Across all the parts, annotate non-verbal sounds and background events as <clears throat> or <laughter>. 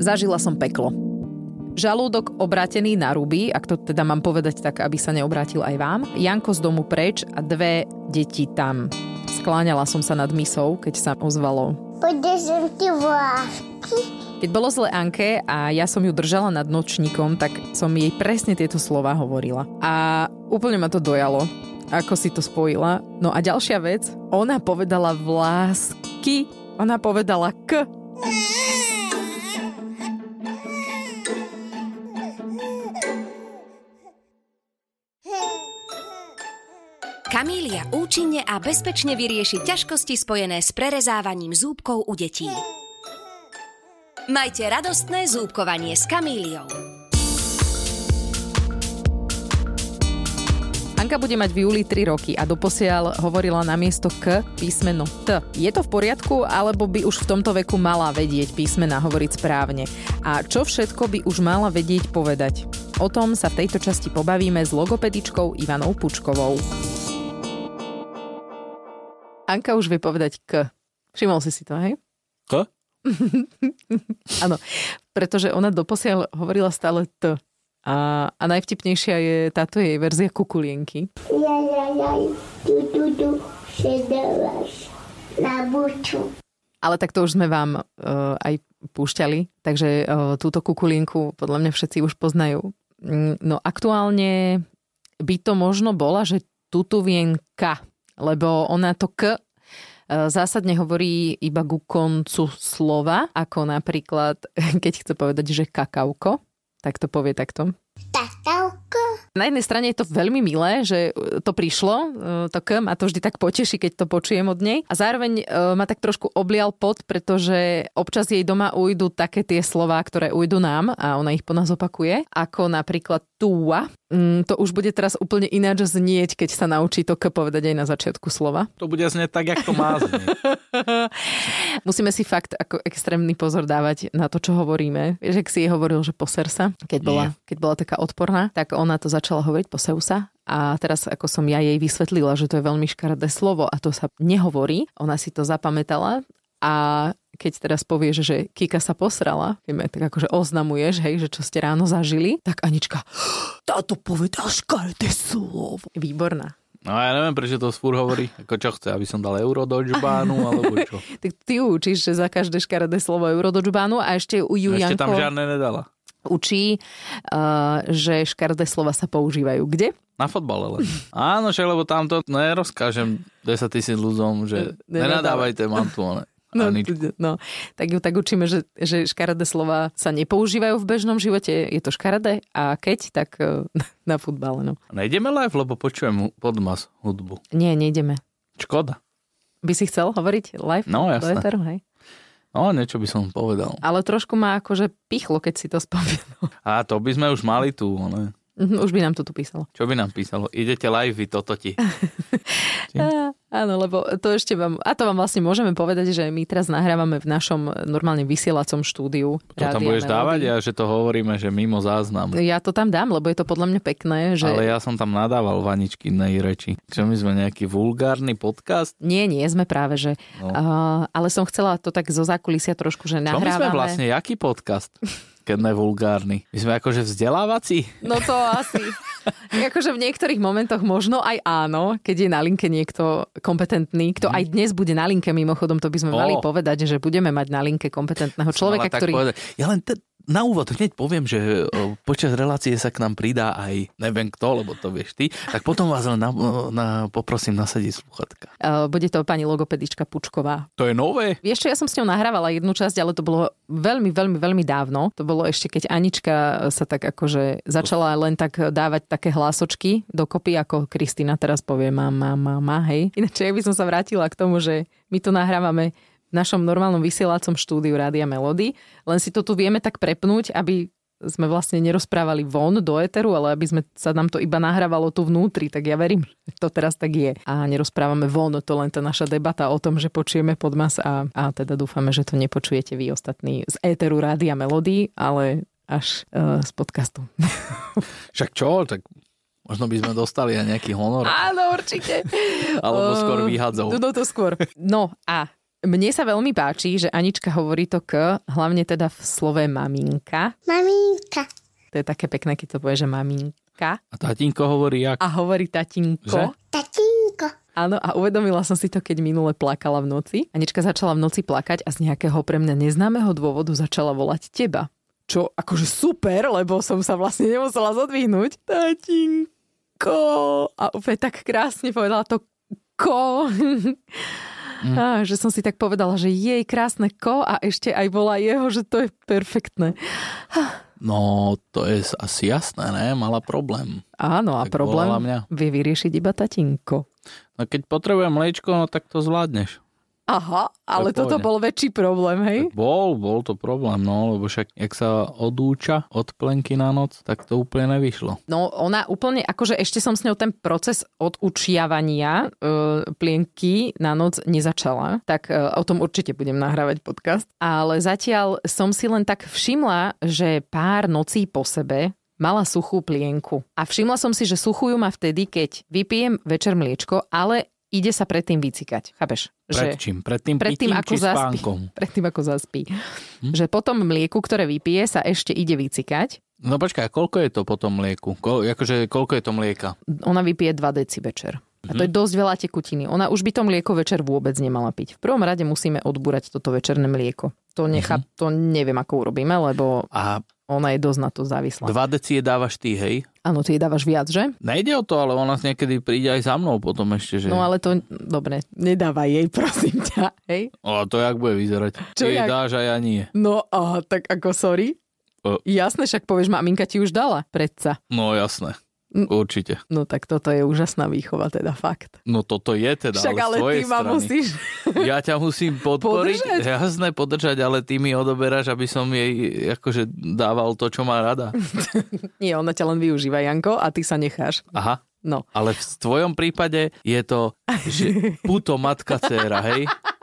Zažila som peklo. Žalúdok obrátený na ruby, ak to teda mám povedať tak, aby sa neobrátil aj vám. Janko z domu preč a dve deti tam. Skláňala som sa nad misou, keď sa ozvalo. Podržím ti vlásky. Keď bolo zle Anke a ja som ju držala nad nočníkom, tak som jej presne tieto slova hovorila. A úplne ma to dojalo, ako si to spojila. No a ďalšia vec, ona povedala vlásky, ona povedala k. Kamília účinne a bezpečne vyrieši ťažkosti spojené s prerezávaním zúbkov u detí. Majte radostné zúbkovanie s Kamíliou. Anka bude mať v júli 3 roky a doposiaľ hovorila na miesto K písmeno T. Je to v poriadku, alebo by už v tomto veku mala vedieť písmena hovoriť správne? A čo všetko by už mala vedieť povedať? O tom sa v tejto časti pobavíme s logopedičkou Ivanou Pučkovou. Anka už vie povedať K. Všimol si si to, hej? K? <laughs> Áno, pretože ona doposiaľ hovorila stále T. A, a najvtipnejšia je táto jej verzia kukulienky. Ja, ja, ja, tu, tu, tu, na buču. Ale tak to už sme vám uh, aj púšťali, takže uh, túto kukulienku podľa mňa všetci už poznajú. Mm, No aktuálne by to možno bola, že tuto vien K, lebo ona to K e, zásadne hovorí iba ku koncu slova, ako napríklad, <laughs> keď chce povedať, že kakauko, tak to povie takto. Tatavko. Na jednej strane je to veľmi milé, že to prišlo, e, to K ma to vždy tak poteší, keď to počujem od nej. A zároveň e, ma tak trošku oblial pot, pretože občas jej doma ujdu také tie slová, ktoré ujdu nám a ona ich po nás opakuje, ako napríklad túa. Mm, To už bude teraz úplne ináč znieť, keď sa naučí to K povedať aj na začiatku slova. To bude znieť tak, jak to má znieť. <laughs> Musíme si fakt ako extrémny pozor dávať na to, čo hovoríme. Vieš, ak si jej hovoril, že poser sa, keď bola, keď bola taká odporná, tak ona to začala hovoriť poseu sa. A teraz, ako som ja jej vysvetlila, že to je veľmi škaredé slovo a to sa nehovorí, ona si to zapamätala a keď teraz povieš, že Kika sa posrala, vieme, tak akože oznamuješ, hej, že čo ste ráno zažili, tak Anička, <gasps> táto povedal škaredé slovo. Výborná. No ja neviem, prečo to fúr hovorí. Ako čo chce, aby som dal euro do džbánu, <laughs> alebo čo. Tak ty učíš, že za každé škaredé slovo euro do džbánu a ešte u ju Ešte tam žiadne nedala. učí, uh, že škaredé slova sa používajú. Kde? Na fotbale len. Áno, však, lebo tamto nerozkážem 10 tisíc ľuďom, že Ne- nenadávajte, mám tu one. No, Aničku. no, tak ju tak učíme, že, že škaredé slova sa nepoužívajú v bežnom živote, je to škaredé a keď, tak eh, <laughs> na futbale. No. Nejdeme live, lebo počujem podmas hudbu. Nie, nejdeme. Škoda. By si chcel hovoriť live No, do jasné. éteru, hej? No, niečo by som povedal. Ale trošku ma akože pichlo, keď si to spomenul. <laughs> A to by sme už mali tu, ne? Mhm, Už by nám to tu písalo. Čo by nám písalo? Idete live, vy toto ti. <laughs> Áno, lebo to ešte vám, a to vám vlastne môžeme povedať, že my teraz nahrávame v našom normálne vysielacom štúdiu. To tam budeš Melody. dávať a že to hovoríme, že mimo záznam. Ja to tam dám, lebo je to podľa mňa pekné, že... Ale ja som tam nadával Vaničkinej reči. Čo my sme nejaký vulgárny podcast? Nie, nie sme práve, že... No. Uh, ale som chcela to tak zo zákulisia trošku, že Čo my nahrávame... sme vlastne, jaký podcast? <laughs> Keď ne vulgárny. My sme akože vzdelávací? No to asi. <laughs> akože v niektorých momentoch možno aj áno, keď je na linke niekto kompetentný, kto aj dnes bude na linke, mimochodom to by sme Mhm. O. mali povedať, že budeme mať na linke kompetentného človeka, ktorý... povedať. Ja len te, na úvod hneď poviem, že o, počas relácie sa k nám pridá aj neviem kto, lebo to vieš ty, tak potom vás len na, na, poprosím nasadiť sluchatka. Uh, bude to pani logopedička Pučková. To je nové? Vieš čo, ja som s ňou nahrávala jednu časť, ale to bolo veľmi, veľmi, veľmi dávno. To bolo ešte, keď Anička sa tak akože začala len tak dávať také hlásočky dokopy, ako Kristina teraz povie mama, mama, hej. Ináč ja by som sa vrátila k tomu, že my tu nahrávame v našom normálnom vysielacom štúdiu Rádia Melody, len si to tu vieme tak prepnúť, aby sme vlastne nerozprávali von do éteru, ale aby sme sa nám to iba nahrávalo tu vnútri, tak ja verím, že to teraz tak je. A nerozprávame von, to len tá naša debata o tom, že počujeme podmas a, a teda dúfame, že to nepočujete vy ostatní z éteru Rádia Melody, ale až uh, z podcastu. <laughs> Však čo? Tak možno by sme dostali aj nejaký honor. Áno, určite. Alebo skôr Eh, vyhadzov. No to skôr. No a mne sa veľmi páči, že Anička hovorí to k, hlavne teda v slove maminka. Maminka. To je také pekné, keď to povie, že maminka. A tatínko hovorí jak? A hovorí tatinko. Že? Tatínko. Áno, a uvedomila som si to, keď minule plakala v noci. Anička začala v noci plakať a z nejakého pre mňa neznámeho dôvodu začala volať teba. Čo akože super, lebo som sa vlastne nemusela zodvihnúť. Tatinko. A úplne tak krásne povedala to ko. <laughs> Mm. Á, že som si tak povedala, že jej krásne ko a ešte aj bola jeho, že to je perfektné. No, to je asi jasné, ne? Mala problém. Áno, a Tak problém mňa. vie vyriešiť iba tatinko. No keď potrebujem mliečko, no tak to zvládneš. Aha, ale toto bol väčší problém, hej? Bol, bol to problém, no, lebo však, jak sa odúča od plenky na noc, tak to úplne nevyšlo. No ona úplne, akože ešte som s ňou ten proces odučiavania e, plienky na noc nezačala, tak e, o tom určite budem nahrávať podcast. Ale zatiaľ som si len tak všimla, že pár nocí po sebe mala suchú plienku. A všimla som si, že suchú ju má vtedy, keď vypijem večer mliečko, ale ide sa predtým vycikať. Chápeš? Pred čím? Pred tým Pred tým, pitím ako zaspí. <laughs> Pred tým, ako zaspí. Že potom mlieku, ktoré vypije, sa ešte ide vycikať. No počkaj, koľko je to potom mlieku? Ko, akože, koľko je to mlieka? Ona vypije 2 deci večer. A to je dosť veľa tekutiny. Ona už by to mlieko večer vôbec nemala piť. V prvom rade musíme odbúrať toto večerné mlieko. To, nechá, to neviem, ako urobíme, lebo A ona je dosť na to závislá. dva deci je dávaš ty, hej? Áno, ty jej dávaš viac, že? Nejde o to, ale ona niekedy príde aj za mnou potom ešte, že... No ale to, dobre, nedávaj jej, <laughs> prosím ťa, hej? O, to jak bude vyzerať? Čo Ty jej dáš a ja nie. No, a tak ako sorry? O. Jasné, však povieš, maminka ti už dala, predsa. No jasné. Určite. No tak toto je úžasná výchova, teda fakt. No toto je teda, Však ale, ale ty ma strany. musíš... <laughs> Ja ťa musím podporiť, Podržať? jasné podržať, ale ty mi odoberáš, aby som jej akože dával to, čo má rada. <laughs> Nie, ona ťa len využíva, Janko, a ty sa necháš. Aha, No. ale v tvojom prípade je to, že puto matka dcéra, hej? <laughs>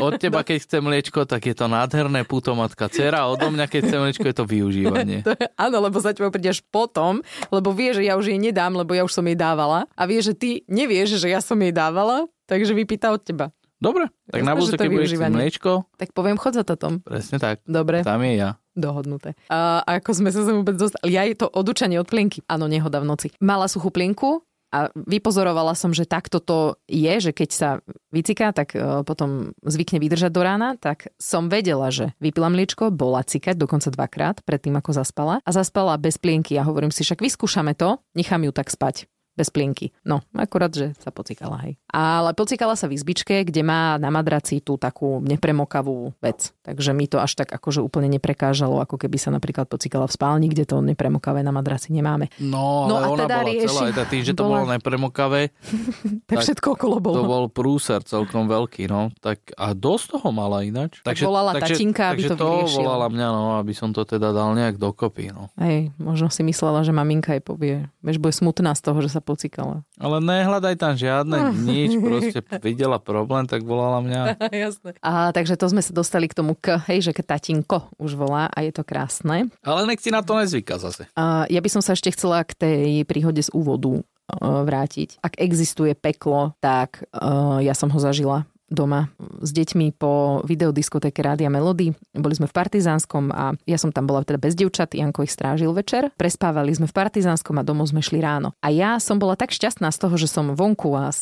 Od teba, keď chce mliečko, tak je to nádherné puto matka dcéra a odo mňa, keď chce mliečko, je to využívanie. <laughs> To je, áno, lebo za tebou príde až potom, lebo vie, že ja už jej nedám, lebo ja už som jej dávala. A vie, že ty nevieš, že ja som jej dávala, takže vypýta od teba. Dobre, tak Jasné, na budúce, keď budeš chcieť mliečko, Tak poviem, chod za tatom. presne tak, Dobre, tam je ja. dohodnuté. A ako sme sa sem vôbec dostali? Ja je to odučanie od plienky. Áno, nehoda v noci. Mala suchú plienku a vypozorovala som, že takto to je, že keď sa vyciká, tak e, potom zvykne vydržať do rána, tak som vedela, že vypila mliečko, bola cikať dokonca dvakrát predtým, ako zaspala a zaspala bez plienky. A hovorím si, však vyskúšame to, nechám ju tak spať bez plienky. No, akurát, že sa pocikala, hej. Ale pocikala sa v izbičke, kde má na madraci tú takú nepremokavú vec. Takže mi to až tak akože úplne neprekážalo, ako keby sa napríklad pocikala v spálni, kde to nepremokavé na madraci nemáme. No, No ale a ona teda bola rieši- celá, aj tým, že to bola- bolo nepremokavé, <laughs> Tak Tak všetko okolo bolo. to bol prúser celkom veľký, no. Tak, a dosť toho mala ináč. volala tatinka, aby takže to to vyriešil. volala mňa, no, aby som to teda dal nejak dokopy, no. Hej, možno si myslela, že maminka jej povie, vieš, bude smutná z toho, že sa pocikala. Ale nehľadaj tam žiadne nič, proste videla problém, tak volala mňa. <laughs> Jasné. A takže to sme sa dostali k tomu k, hej, že k tatinko už volá a je to krásne. Ale nech si na to nezvyka zase. A ja by som sa ešte chcela k tej príhode z úvodu e, vrátiť. Ak existuje peklo, tak e, ja som ho zažila doma s deťmi po videodiskotéke Rádia Melody. Boli sme v Partizánskom a ja som tam bola teda bez dievčat, Janko ich strážil večer. Prespávali sme v Partizánskom a domov sme šli ráno. A ja som bola tak šťastná z toho, že som vonku a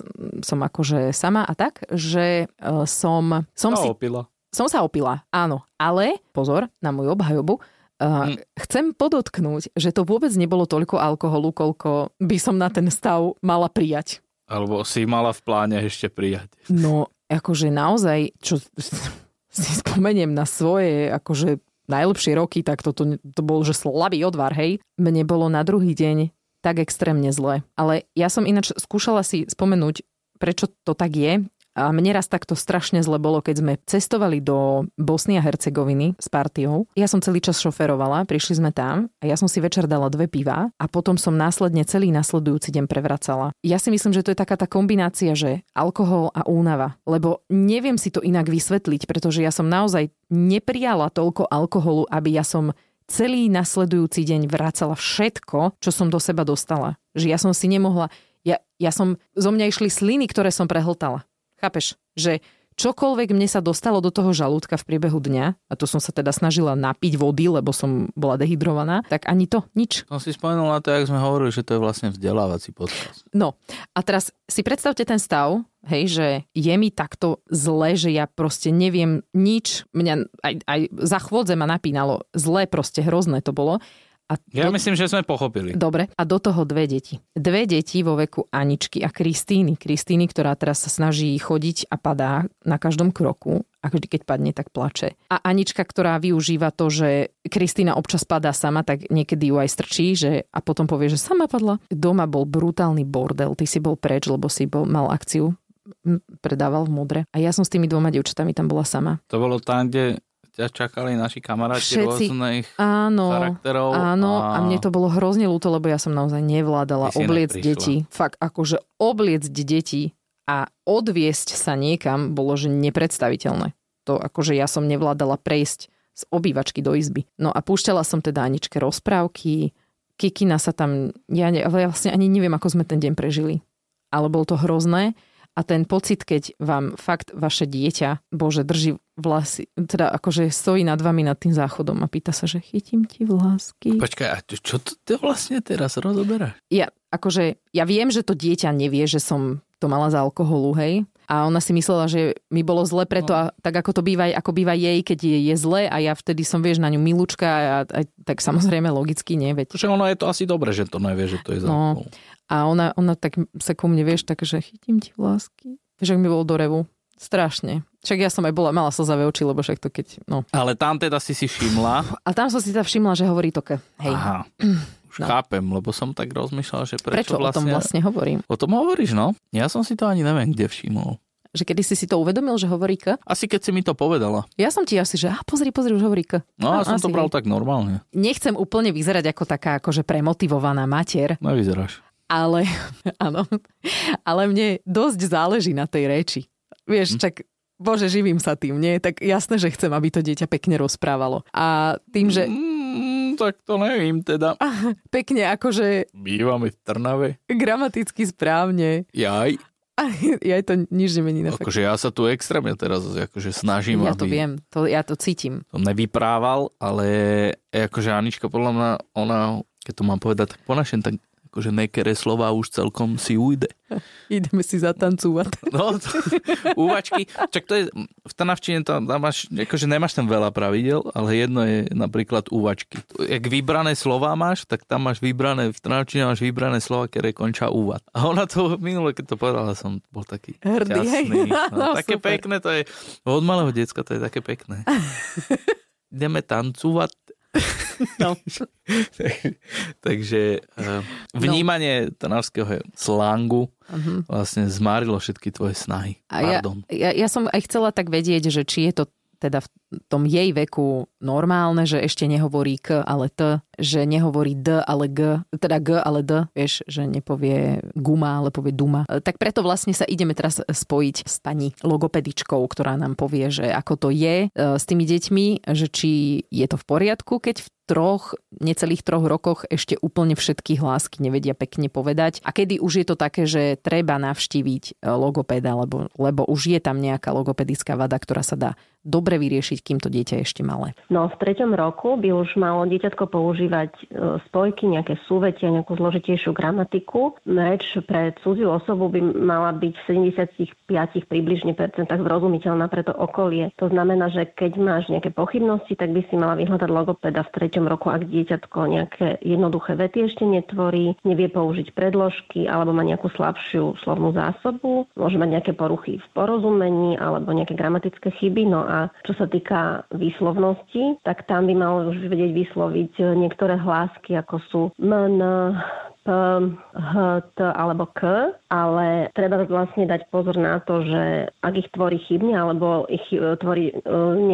som akože sama a tak, že e, som, som si A opila. som sa opila, áno. Ale, pozor, na moju obhajobu, uh, chcem podotknúť, že to vôbec nebolo toľko alkoholu, koľko by som na ten stav mala prijať. Alebo si mala v pláne ešte prijať. No, akože naozaj, čo <laughs> si spomeniem na svoje, akože najlepšie roky, tak toto to bol, že slabý odvar, hej. Mne bolo na druhý deň tak extrémne zle. Ale ja som ináč skúšala si spomenúť, prečo to tak je. A mne raz takto strašne zle bolo, keď sme cestovali do Bosny a Hercegoviny s partiou. Ja som celý čas šoferovala, prišli sme tam a ja som si večer dala dve piva a potom som následne celý nasledujúci deň prevracala. Ja si myslím, že to je taká tá kombinácia, že alkohol a únava. Lebo neviem si to inak vysvetliť, pretože ja som naozaj neprijala toľko alkoholu, aby ja som celý nasledujúci deň vracala všetko, čo som do seba dostala. Že ja som si nemohla... Ja, ja som... Zo mňa išli sliny, ktoré som prehltala. Chápeš? Že čokoľvek mne sa dostalo do toho žalúdka v priebehu dňa, a to som sa teda snažila napiť vody, lebo som bola dehydrovaná, tak ani to, nič. Som si spomenul na to, jak sme hovorili, že to je vlastne vzdelávací podcast. No a teraz si predstavte ten stav, hej, že je mi takto zle, že ja proste neviem nič, mňa aj, aj za chôdze ma napínalo, zle proste, hrozné to bolo. A Ja do- myslím, že sme pochopili. Dobre, a do toho dve deti. Dve deti vo veku Aničky a Kristíny. Kristíny, ktorá teraz sa snaží chodiť a padá na každom kroku a vždy, keď padne, tak plače. A Anička, ktorá využíva to, že Kristína občas padá sama, tak niekedy ju aj strčí že, a potom povie, že sama padla. Doma bol brutálny bordel, ty si bol preč, lebo si bol, mal akciu predával v modre. A ja som s tými dvoma dievčatami tam bola sama. To bolo tam, kde ťa čakali naši kamaráti Všetci. rôznych Áno, charakterov. áno a mne to bolo hrozne ľúto, lebo ja som naozaj nevládala neprišla. deti. Fakt, akože obliecť deti a odviesť sa niekam bolo, že nepredstaviteľné. To akože ja som nevládala prejsť z obývačky do izby. No a púšťala som teda Aničke rozprávky, Kikina sa tam, ja, ne, vlastne ani neviem, ako sme ten deň prežili. Ale bolo to hrozné a ten pocit, keď vám fakt vaše dieťa, bože, drží vlasy, teda akože stojí nad vami nad tým záchodom a pýta sa, že chytím ti vlásky. Počkaj, a čo- to ty vlastne teraz rozoberáš? Ja, akože, ja viem, že to dieťa nevie, že som to mala za alkoholu, hej. A ona si myslela, že mi bolo zle preto, a tak ako to býva, ako býva jej, keď je, je zle a ja vtedy som, vieš, na ňu milúčka a, a tak samozrejme logicky nie, veď. Že ono je to asi dobre, že to nevie, že to je za No. A ona, ona tak sa ku mne, vieš, tak, že chytím ti vlásky. Vieš, ak mi bol do revu. Strašne. Však ja som aj bola, mala slzavé oči, lebo však to keď, no. Ale tam teda si si všimla. A tam som si teda všimla, že hovorí to ke. Hej. Aha. <clears throat> Už No. chápem, lebo som tak rozmýšľal, že Prečo prečo, o tom vlastne hovorím? O tom hovoríš, no. Ja som si to ani neviem, kde všimol. Že kedy si si to uvedomil, že hovorí k? Asi keď si mi to povedala. Ja som ti asi, že a pozri, pozri, už hovorí k. No a No, som to bral hej. tak normálne. Nechcem úplne vyzerať ako taká akože premotivovaná mater, Nevyzeráš. Ale, <laughs> áno, ale mne dosť záleží na tej reči. Vieš, čak, bože, živím sa tým, nie? Tak jasné, že chcem, aby to dieťa pekne rozprávalo. A tým, že Mm, tak to nevím teda. <laughs> pekne akože Bývame v Trnave. gramaticky správne, Jaj. <laughs> a ja to nič nemení na. Akože ja sa tu extrémne teraz akože snažím, Ja to aby viem, to, ja to cítim. som nevyprával, ale akože Anička podľa mňa, ona, keď to mám povedať tak po našem, tak akože nekere slova už celkom si ujde. <laughs> Ideme si zatancúvať. <laughs> No, to, úvačky. Čak to je, v Trnavčine tam, tam máš, akože nemáš tam veľa pravidel, ale jedno je napríklad úvačky. Jak vybrané slova máš, tak tam máš vybrané, v Trnavčine máš vybrané slova, ktoré končia úvad. A ona to minule, keď to povedala, som bol taký Hrdý, šťastný. <laughs> No, No, také super. pekné to je. Od malého decka to je také pekné. Ideme tancovať. <laughs> No. <laughs> Takže eh, vnímanie trnavského slangu Mhm. vlastne zmárilo všetky tvoje snahy. A ja, ja, ja som aj chcela tak vedieť, že či je to teda v tom jej veku normálne, že ešte nehovorí k, ale t, že nehovorí d, ale g, teda g, ale d, vieš, že nepovie guma, ale povie duma. E, Tak preto vlastne sa ideme teraz spojiť s pani logopedičkou, ktorá nám povie, že ako to je e, s tými deťmi, že či je to v poriadku, keď v troch, necelých troch rokoch ešte úplne všetky hlásky nevedia pekne povedať. A kedy už je to také, že treba navštíviť e, logopéda, lebo, lebo už je tam nejaká logopedická vada, ktorá sa dá dobre vyriešiť, kým to dieťa ešte malé. No v treťom roku by už malo dieťatko používať e, spojky, nejaké súvetia, nejakú zložitejšiu gramatiku. Reč pre cudziu osobu by mala byť v 75 približne percentách zrozumiteľná pre to okolie. To znamená, že keď máš nejaké pochybnosti, tak by si mala vyhľadať logopeda v treťom roku, ak dieťatko nejaké jednoduché vety ešte netvorí, nevie použiť predložky alebo má nejakú slabšiu slovnú zásobu, môže mať nejaké poruchy v porozumení alebo nejaké gramatické chyby. No a čo sa týka výslovnosti, tak tam by mal už vedieť vysloviť e, niektoré hlásky, ako sú m, n, p, h, t alebo k, ale treba vlastne dať pozor na to, že ak ich tvorí chybne alebo ich e, tvorí e,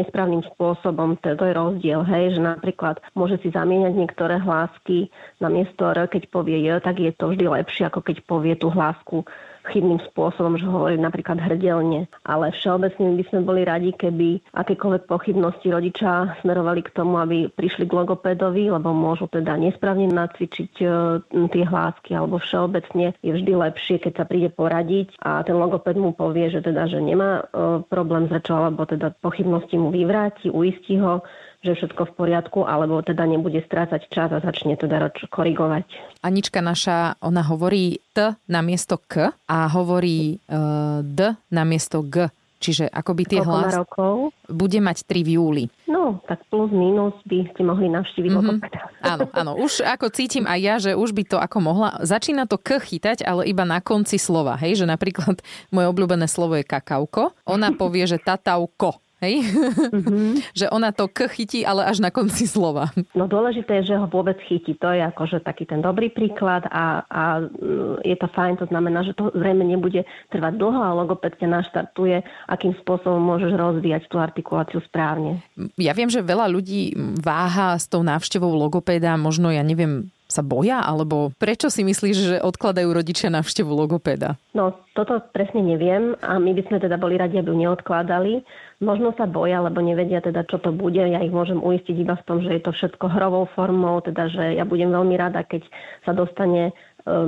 nesprávnym spôsobom, to, to je rozdiel, hej, že napríklad môže si zamieňať niektoré hlásky na miesto r, keď povie j, tak je to vždy lepšie, ako keď povie tú hlásku chybným spôsobom, že hovorí napríklad hrdelne. Ale všeobecne by sme boli radi, keby akékoľvek pochybnosti rodičia smerovali k tomu, aby prišli k logopédovi, lebo môžu teda nesprávne nacvičiť e, tie hlásky, alebo všeobecne je vždy lepšie, keď sa príde poradiť a ten logopéd mu povie, že teda, že nemá e, problém s rečou, alebo teda pochybnosti mu vyvráti, uistí ho, že všetko v poriadku, alebo teda nebude strácať čas a začne teda korigovať. Anička naša, ona hovorí T na miesto K a hovorí uh, D na miesto G. Čiže akoby tie hlas rokov? bude mať 3 v júli. No, tak plus minus by ste mohli navštíviť mm-hmm. <laughs> Áno, áno. Už ako cítim aj ja, že už by to ako mohla. Začína to k chytať, ale iba na konci slova. Hej, že napríklad moje obľúbené slovo je kakauko. Ona povie, že tatauko. Hej? Mm-hmm. <laughs> že ona to k chytí, ale až na konci slova. No dôležité je, že ho vôbec chytí. To je akože taký ten dobrý príklad a, a mm, je to fajn, to znamená, že to zrejme nebude trvať dlho a logoped ťa naštartuje, akým spôsobom môžeš rozvíjať tú artikuláciu správne. Ja viem, že veľa ľudí váha s tou návštevou logopéda, možno ja neviem, sa boja? Alebo prečo si myslíš, že odkladajú rodičia návštevu logopéda? No, toto presne neviem a my by sme teda boli radi, aby ju neodkladali. Možno sa boja, lebo nevedia teda, čo to bude. Ja ich môžem uistiť iba v tom, že je to všetko hrovou formou, teda že ja budem veľmi rada, keď sa dostane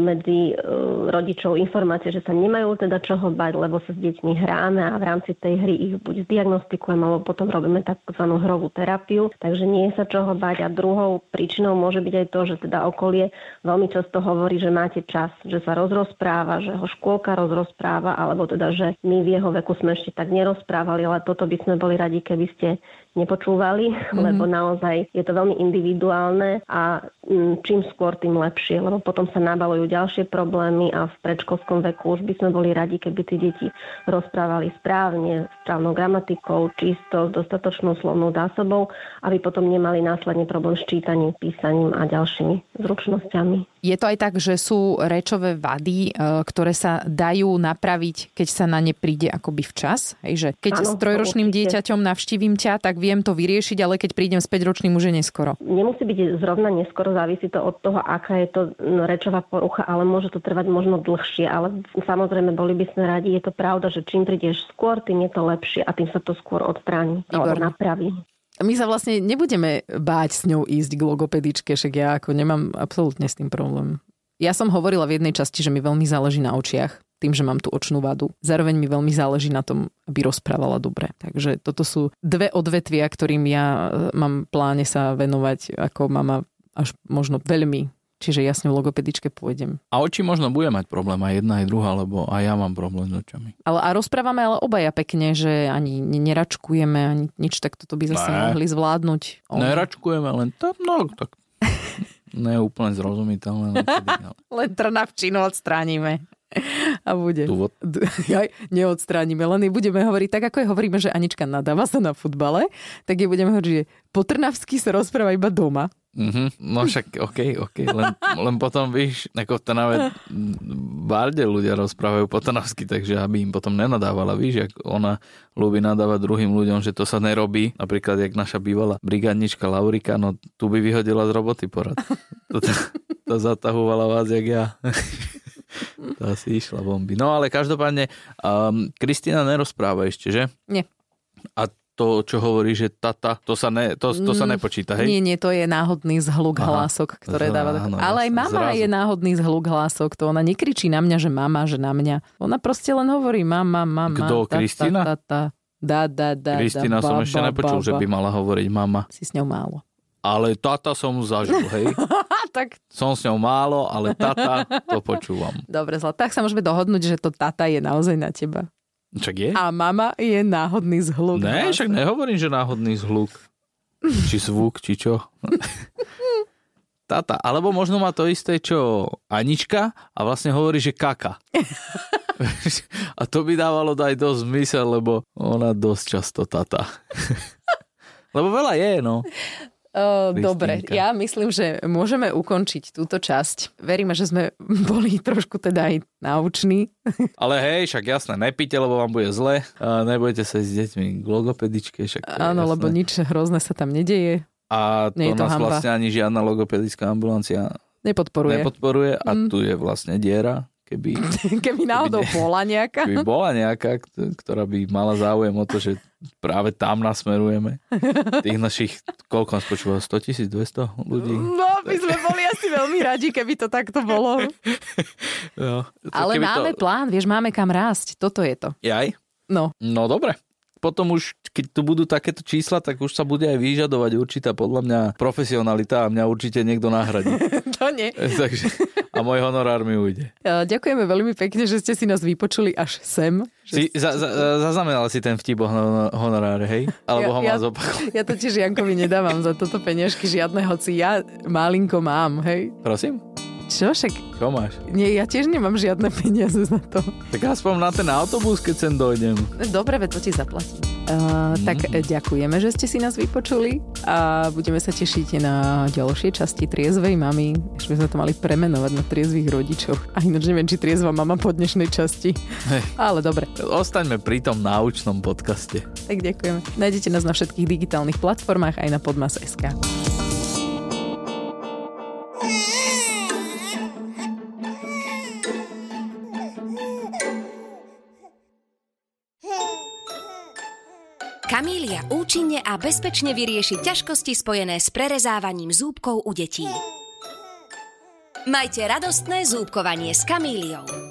medzi e, rodičov informácie, že sa nemajú teda čoho bať, lebo sa s deťmi hráme a v rámci tej hry ich buď zdiagnostikujeme, alebo potom robíme tzv. hrovú terapiu. Takže nie sa čoho bať. A druhou príčinou môže byť aj to, že teda okolie veľmi často hovorí, že máte čas, že sa rozrozpráva, že ho škôlka rozrozpráva, alebo teda, že my v jeho veku sme ešte tak nerozprávali, ale toto by sme boli radi, keby ste nepočúvali, mm-hmm. lebo naozaj je to veľmi individuálne a mm, čím skôr, tým lepšie, lebo potom sa nabalujú ďalšie problémy a v predškolskom veku už by sme boli radi, keby tí deti rozprávali správne, správnou gramatikou, čisto, s dostatočnou slovnou zásobou, aby potom nemali následne problém s čítaním, písaním a ďalšími zručnosťami. Je to aj tak, že sú rečové vady, e, ktoré sa dajú napraviť, keď sa na ne príde akoby včas? Hej, že keď ano, s trojročným dieťaťom navštívim ťa, tak viem to vyriešiť, ale keď prídem s 5-ročným už je neskoro. Nemusí byť zrovna neskoro, závisí to od toho, aká je to no, rečová porucha, ale môže to trvať možno dlhšie. Ale samozrejme, boli by sme radi, je to pravda, že čím prídeš skôr, tým je to lepšie a tým sa to skôr odstráni alebo napraví my sa vlastne nebudeme báť s ňou ísť k logopedičke, však ja ako nemám absolútne s tým problém. Ja som hovorila v jednej časti, že mi veľmi záleží na očiach, tým, že mám tú očnú vadu. Zároveň mi veľmi záleží na tom, aby rozprávala dobre. Takže toto sú dve odvetvia, ktorým ja e, mám pláne sa venovať ako mama až možno veľmi Čiže jasne v logopedičke pôjdem. A oči možno bude mať problém aj jedna, aj druhá, lebo aj ja mám problém s očami. Ale a rozprávame ale obaja pekne, že ani neračkujeme, ani nič, tak toto by zase ne. mohli zvládnuť. Oh. Neračkujeme, len to, no tak <laughs> ne úplne zrozumiteľné. Len, <laughs> ale... len trnavčinu odstránime. <laughs> A bude. Dôvod. <laughs> Ja, neodstránime, len budeme hovoriť tak, ako je hovoríme, že Anička nadáva sa na futbale, tak je budeme hovoriť, že po Trnavsky sa rozpráva iba doma. Mm-hmm. No však, OK, OK. Len, len potom, víš, ako v Trnave Barde ľudia rozprávajú po trnavsky, takže aby im potom nenadávala, víš, ak ona ľúbi nadávať druhým ľuďom, že to sa nerobí. Napríklad, jak naša bývalá brigádnička Laurika, no tu by vyhodila z roboty porad. To, to, to zatahovala vás, jak ja. To asi išla bomby. No ale každopádne, um, Kristina nerozpráva ešte, že? Nie. A to, čo hovorí, že tata, to sa, ne, to, to sa mm, nepočíta, hej? Nie, nie, to je náhodný zhluk Aha, hlások, ktoré dáva. Áno, Ale aj mama zrazu. je náhodný zhluk hlások, to ona nekričí na mňa, že mama, že na mňa. Ona proste len hovorí mama, mama. Kto, Kristina? Tata, da, da, da, Kristina som ešte nepočul, ba, že by mala hovoriť mama. Si s ňou málo. Ale tata som zažil, hej? <laughs> tak... Som s ňou málo, ale tata to počúvam. <laughs> Dobre, zla, tak sa môžeme dohodnúť, že to tata je naozaj na teba. Čak je? A mama je náhodný zhluk. Ne, však nehovorím, že náhodný zhluk. Či zvuk, či čo. <laughs> Tata. Alebo možno má to isté, čo Anička a vlastne hovorí, že kaka. <laughs> a to by dávalo aj dosť zmysel, lebo ona dosť často tata. lebo veľa je, no. Dobre, ja myslím, že môžeme ukončiť túto časť. Veríme, že sme <laughs> boli trošku teda aj nauční. <laughs> Ale hej, však jasné, nepíte, lebo vám bude zle. A nebudete sa s deťmi k logopedičke. Však Áno, lebo nič hrozné sa tam nedeje. A to, Nie to nás hamba. vlastne ani žiadna logopedická ambulancia nepodporuje. nepodporuje a mm. tu je vlastne diera keby, <laughs> Keby náhodou bola nejaká. keby bola nejaká, ktorá by mala záujem o to, že práve tam nasmerujeme. Tých našich, koľko nás počúvalo, 100 tisíc, 200 ľudí? No, my sme boli asi veľmi radi, keby to takto bolo. Jo. To Ale keby máme to... plán, vieš, máme kam rásť. Toto je to. Jaj? No, No dobre. Potom už, keď tu budú takéto čísla, tak už sa bude aj vyžadovať určitá podľa mňa profesionalita a mňa určite niekto nahradí. <laughs> to nie. <laughs> Takže, a môj honorár mi ujde. E, Ďakujeme veľmi pekne, že ste si nás vypočuli až sem. Si, za, za, zaznamenal si ten vtip o hono- honoráre, hej? Alebo ho ja, mám zopakovať? ja totiž Jankovi nedávam za toto peniažky žiadne, hoci ja malinko mám, hej. Prosím? Čo však? Čo máš? Nie, ja tiež nemám žiadne peniaze za to. Tak aspoň na ten autobus, keď sem dojdem. Dobre, veď to ti zaplatím. Uh, tak Mhm. e, ďakujeme, že ste si nás vypočuli a budeme sa tešiť na ďalšie časti Triezvej mamy. Už by sme to mali premenovať na Triezvých rodičov. A ináč neviem, či Triezva mama po dnešnej časti. Hej. Ale dobre, Ostaňme pri tom náučnom podcaste. tak ďakujeme. Nájdete nás na všetkých digitálnych platformách aj na podmas.sk. a bezpečne vyrieši ťažkosti spojené s prerezávaním zúbkov u detí. Majte radostné zúbkovanie s Kamíliou.